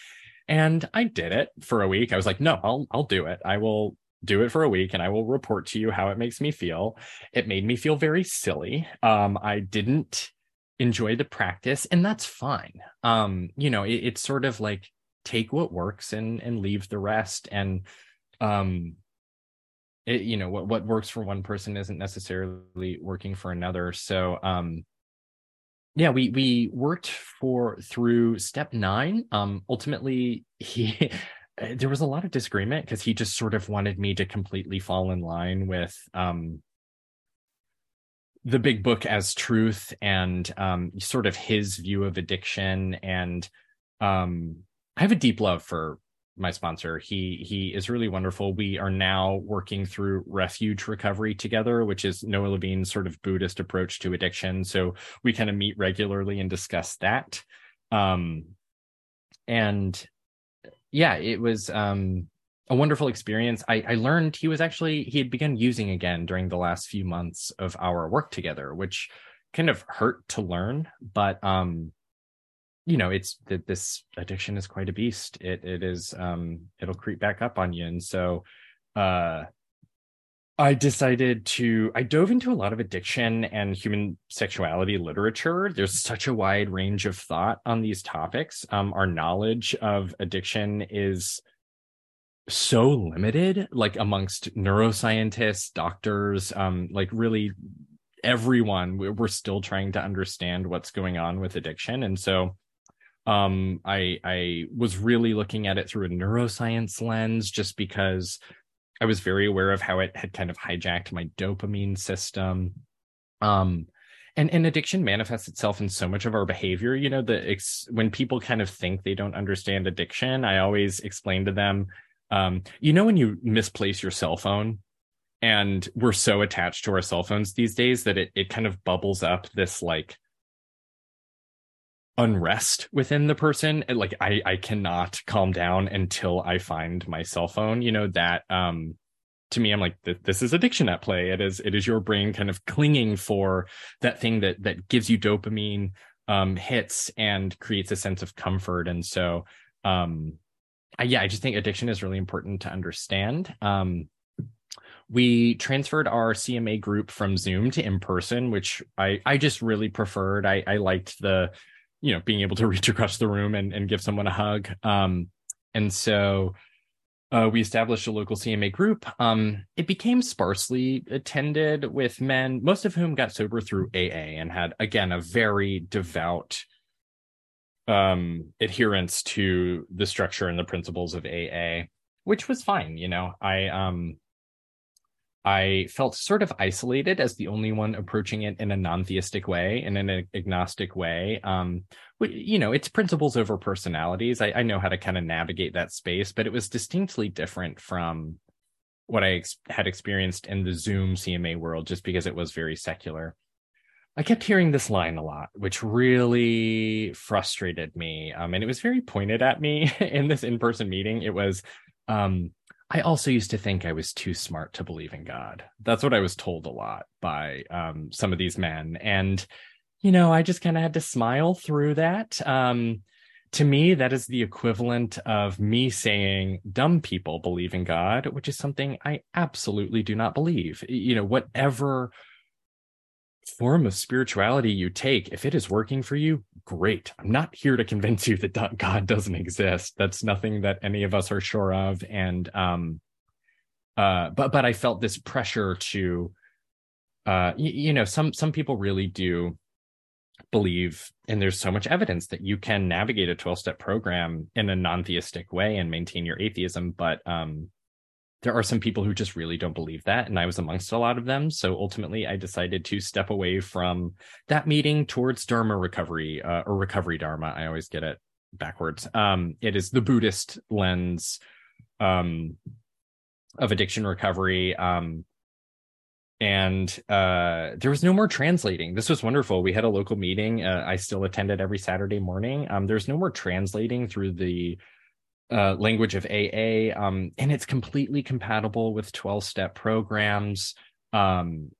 And i did it for a week. I was like no i'll i'll do it. I will do it for a week and I will report to you how it makes me feel. It made me feel very silly. Um, I didn't enjoy the practice, and that's fine. Um, you know, it, it's sort of like take what works and and leave the rest and um it, you know what what works for one person isn't necessarily working for another so um yeah we we worked for through step 9 um ultimately he there was a lot of disagreement because he just sort of wanted me to completely fall in line with um the big book as truth and um sort of his view of addiction and um I have a deep love for my sponsor. He he is really wonderful. We are now working through refuge recovery together, which is Noah Levine's sort of Buddhist approach to addiction. So we kind of meet regularly and discuss that. Um and yeah, it was um a wonderful experience. I, I learned he was actually he had begun using again during the last few months of our work together, which kind of hurt to learn, but um you know it's that this addiction is quite a beast it it is um it'll creep back up on you and so uh I decided to I dove into a lot of addiction and human sexuality literature. There's such a wide range of thought on these topics. Um, our knowledge of addiction is so limited, like amongst neuroscientists, doctors, um, like really everyone. We're still trying to understand what's going on with addiction, and so um i i was really looking at it through a neuroscience lens just because i was very aware of how it had kind of hijacked my dopamine system. Um and and addiction manifests itself in so much of our behavior you know the ex- when people kind of think they don't understand addiction i always explain to them um you know when you misplace your cell phone and we're so attached to our cell phones these days that it it kind of bubbles up this like unrest within the person like i i cannot calm down until i find my cell phone you know that um to me i'm like this is addiction at play. It is it is your brain kind of clinging for that thing that that gives you dopamine um hits and creates a sense of comfort. And so um I, yeah i just think addiction is really important to understand. Um we transferred our CMA group from Zoom to in person, which I I just really preferred. I I liked the you know being able to reach across the room and, and give someone a hug. Um, and so uh, we established a local cma group. Um, it became sparsely attended with men most of whom got sober through aa and had again a very devout um, adherence to the structure and the principles of aa which was fine you know. I um I felt sort of isolated as the only one approaching it in a non-theistic way, in an agnostic way. Um, you know, it's principles over personalities. I, I know how to kind of navigate that space, but it was distinctly different from what I ex- had experienced in the Zoom CMA world, just because it was very secular. I kept hearing this line a lot, which really frustrated me. Um, and it was very pointed at me in this in-person meeting. It was, um, I also used to think I was too smart to believe in God. That's what I was told a lot by um, some of these men. And, you know, I just kind of had to smile through that. Um, to me, that is the equivalent of me saying dumb people believe in God, which is something I absolutely do not believe. You know, whatever form of spirituality you take, if it is working for you, great. I'm not here to convince you that God doesn't exist. That's nothing that any of us are sure of. And um, uh, but but I felt this pressure to, uh, y- you know, some some people really do believe, and there's so much evidence that you can navigate a 12 step program in a non theistic way and maintain your atheism. But um, there are some people who just really don't believe that and i was amongst a lot of them. So ultimately i decided to step away from that meeting towards dharma recovery uh, or recovery dharma. I always get it backwards. Um, it is the buddhist lens um, of addiction recovery um, and uh, there was no more translating. This was wonderful. We had a local meeting uh, i still attended every saturday morning. Um, there's no more translating through the uh, language of AA, um, and it's completely compatible with 12 step programs. Um,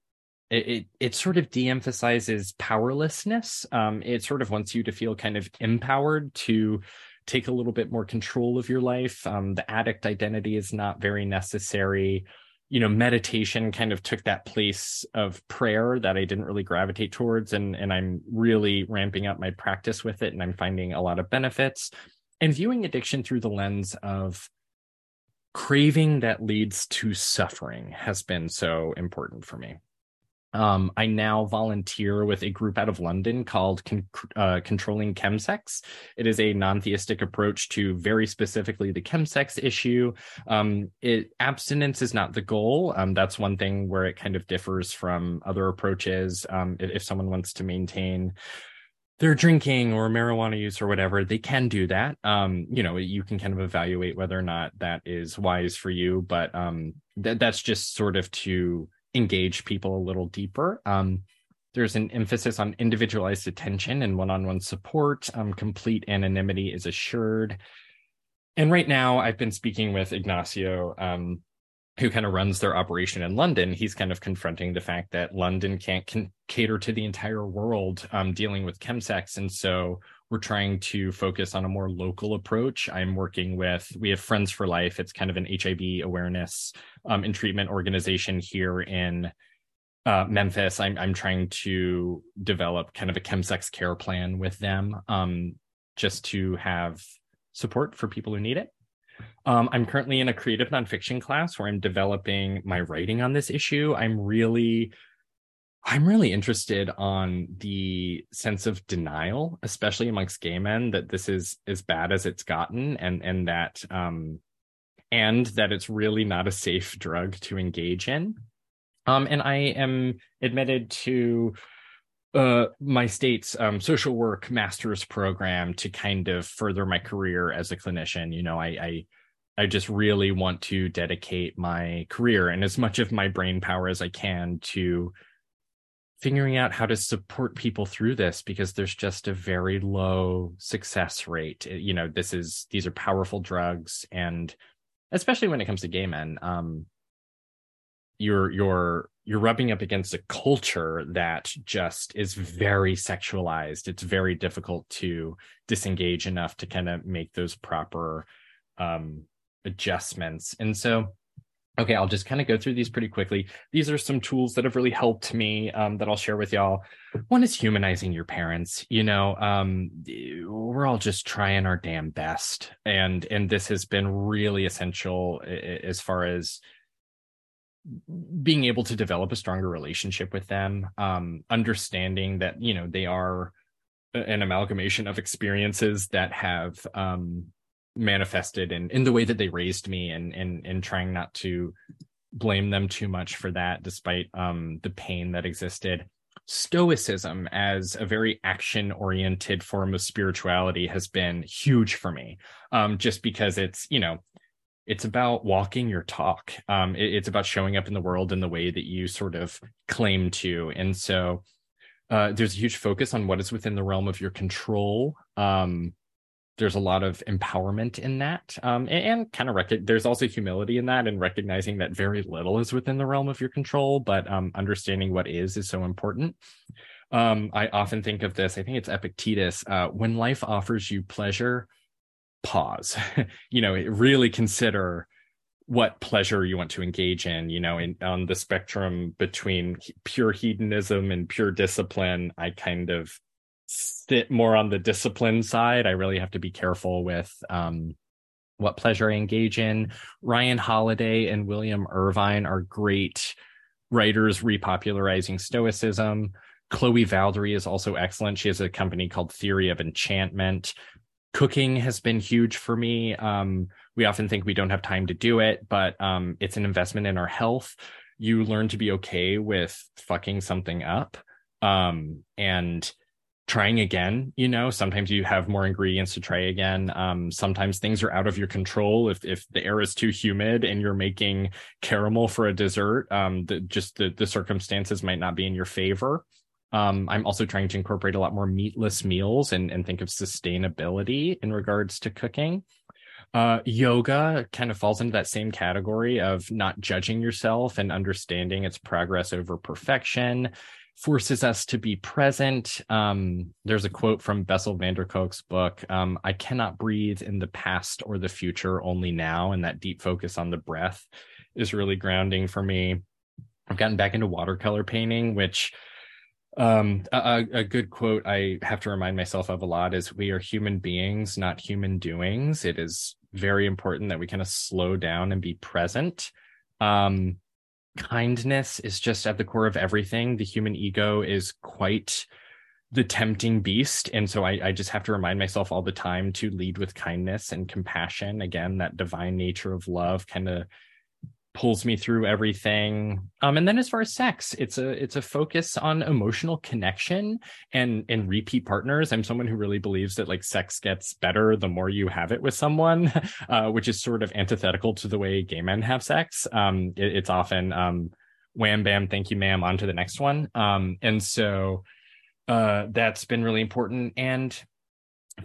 it, it, it sort of de-emphasizes powerlessness. Um, it sort of wants you to feel kind of empowered to take a little bit more control of your life. Um, the addict identity is not very necessary. You know, meditation kind of took that place of prayer that I didn't really gravitate towards, and and I'm really ramping up my practice with it, and I'm finding a lot of benefits and viewing addiction through the lens of craving that leads to suffering has been so important for me. Um, I now volunteer with a group out of London called Con- uh, Controlling Chemsex. It is a non theistic approach to very specifically the chemsex issue. Um, it, abstinence is not the goal. Um, that's one thing where it kind of differs from other approaches. Um, if, if someone wants to maintain their drinking or marijuana use or whatever, they can do that. Um, you know, you can kind of evaluate whether or not that is wise for you, but um, th- that's just sort of to engage people a little deeper. Um, there's an emphasis on individualized attention and one-on-one support. Um, complete anonymity is assured. And right now, I've been speaking with Ignacio, um, who kind of runs their operation in London. He's kind of confronting the fact that London can't can cater to the entire world um, dealing with chemsex, and so we're trying to focus on a more local approach. I'm working with, we have Friends for Life. It's kind of an HIV awareness um, and treatment organization here in uh, Memphis. I'm, I'm trying to develop kind of a chemsex care plan with them um, just to have support for people who need it. Um, I'm currently in a creative nonfiction class where I'm developing my writing on this issue. I'm really I'm really interested on the sense of denial, especially amongst gay men, that this is as bad as it's gotten, and and that um, and that it's really not a safe drug to engage in. Um, and I am admitted to uh, my state's um, social work master's program to kind of further my career as a clinician. You know, I, I I just really want to dedicate my career and as much of my brain power as I can to figuring out how to support people through this because there's just a very low success rate you know this is these are powerful drugs and especially when it comes to gay men um you're you're you're rubbing up against a culture that just is very sexualized it's very difficult to disengage enough to kind of make those proper um adjustments and so Okay, I'll just kind of go through these pretty quickly. These are some tools that have really helped me um, that I'll share with y'all. One is humanizing your parents. You know, um, we're all just trying our damn best, and and this has been really essential as far as being able to develop a stronger relationship with them. Um, understanding that you know they are an amalgamation of experiences that have um, manifested in in the way that they raised me and and and trying not to blame them too much for that despite um the pain that existed stoicism as a very action oriented form of spirituality has been huge for me um just because it's you know it's about walking your talk. Um it, it's about showing up in the world in the way that you sort of claim to. And so uh there's a huge focus on what is within the realm of your control. Um there's a lot of empowerment in that. Um, and, and, kind of rec- there's also humility in that and recognizing that very little is within the realm of your control but um, understanding what is is so important. Um, i often think of this i think it's epictetus uh, when life offers you pleasure pause you know really consider what pleasure you want to engage in you know in on the spectrum between pure hedonism and pure discipline i kind of sit more on the discipline side. I really have to be careful with um, what pleasure I engage in. Ryan Holiday and William Irvine are great writers repopularizing Stoicism. Chloe Valdary is also excellent. She has a company called Theory of Enchantment. Cooking has been huge for me. Um, we often think we don't have time to do it, but um, it's an investment in our health. You learn to be okay with fucking something up. Um, and trying again you know sometimes you have more ingredients to try again um, sometimes things are out of your control if if the air is too humid and you're making caramel for a dessert um, the, just the, the circumstances might not be in your favor um, i'm also trying to incorporate a lot more meatless meals and and think of sustainability in regards to cooking uh, yoga kind of falls into that same category of not judging yourself and understanding its progress over perfection forces us to be present. Um, there's a quote from Bessel van der Kolk's book um, I cannot breathe in the past or the future, only now. And that deep focus on the breath is really grounding for me. I've gotten back into watercolor painting, which Um, a, a good quote I have to remind myself of a lot is we are human beings, not human doings. It is very important that we kind of slow down and be present. Um, kindness is just at the core of everything. The human ego is quite the tempting beast. And so I, I, just have to remind myself all the time to lead with kindness and compassion. Again, that divine nature of love kind of pulls me through everything. Um, and then as far as sex, it's a it's a focus on emotional connection and and repeat partners. I'm someone who really believes that like sex gets better the more you have it with someone, uh, which is sort of antithetical to the way gay men have sex. Um, it, it's often um, wham bam, thank you, ma'am, on to the next one. Um, and so uh, that's been really important. And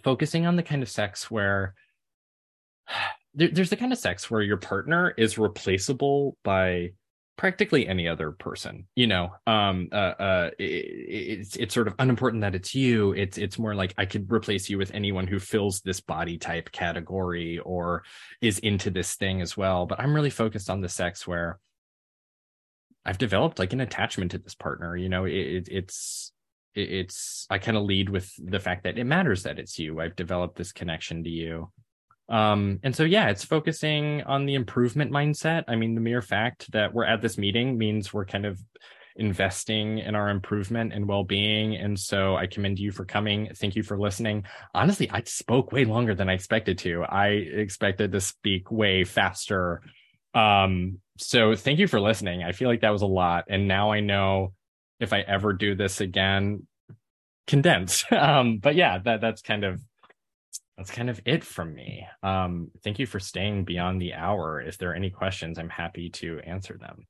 focusing on the kind of sex where there, there's the kind of sex where your partner is replaceable by practically any other person you know? Um uh, uh it, it's it's sort of unimportant that it's you. It's it's more like i could replace you with anyone who fills this body type category or is into this thing as well. But i'm really focused on the sex where i've developed like an attachment to this partner you know? It, it's it's i kind of lead with the fact that it matters that it's you. I've developed this connection to you um, and so, yeah, it's focusing on the improvement mindset. I mean, the mere fact that we're at this meeting means we're kind of investing in our improvement and well-being. And so i commend you for coming. Thank you for listening. Honestly i spoke way longer than i expected to. I expected to speak way faster. Um so thank you for listening. I feel like that was a lot. And now i know if i ever do this again condense. Um but yeah that that's kind of that's kind of it from me. Um, thank you for staying beyond the hour. If there are any questions, I'm happy to answer them.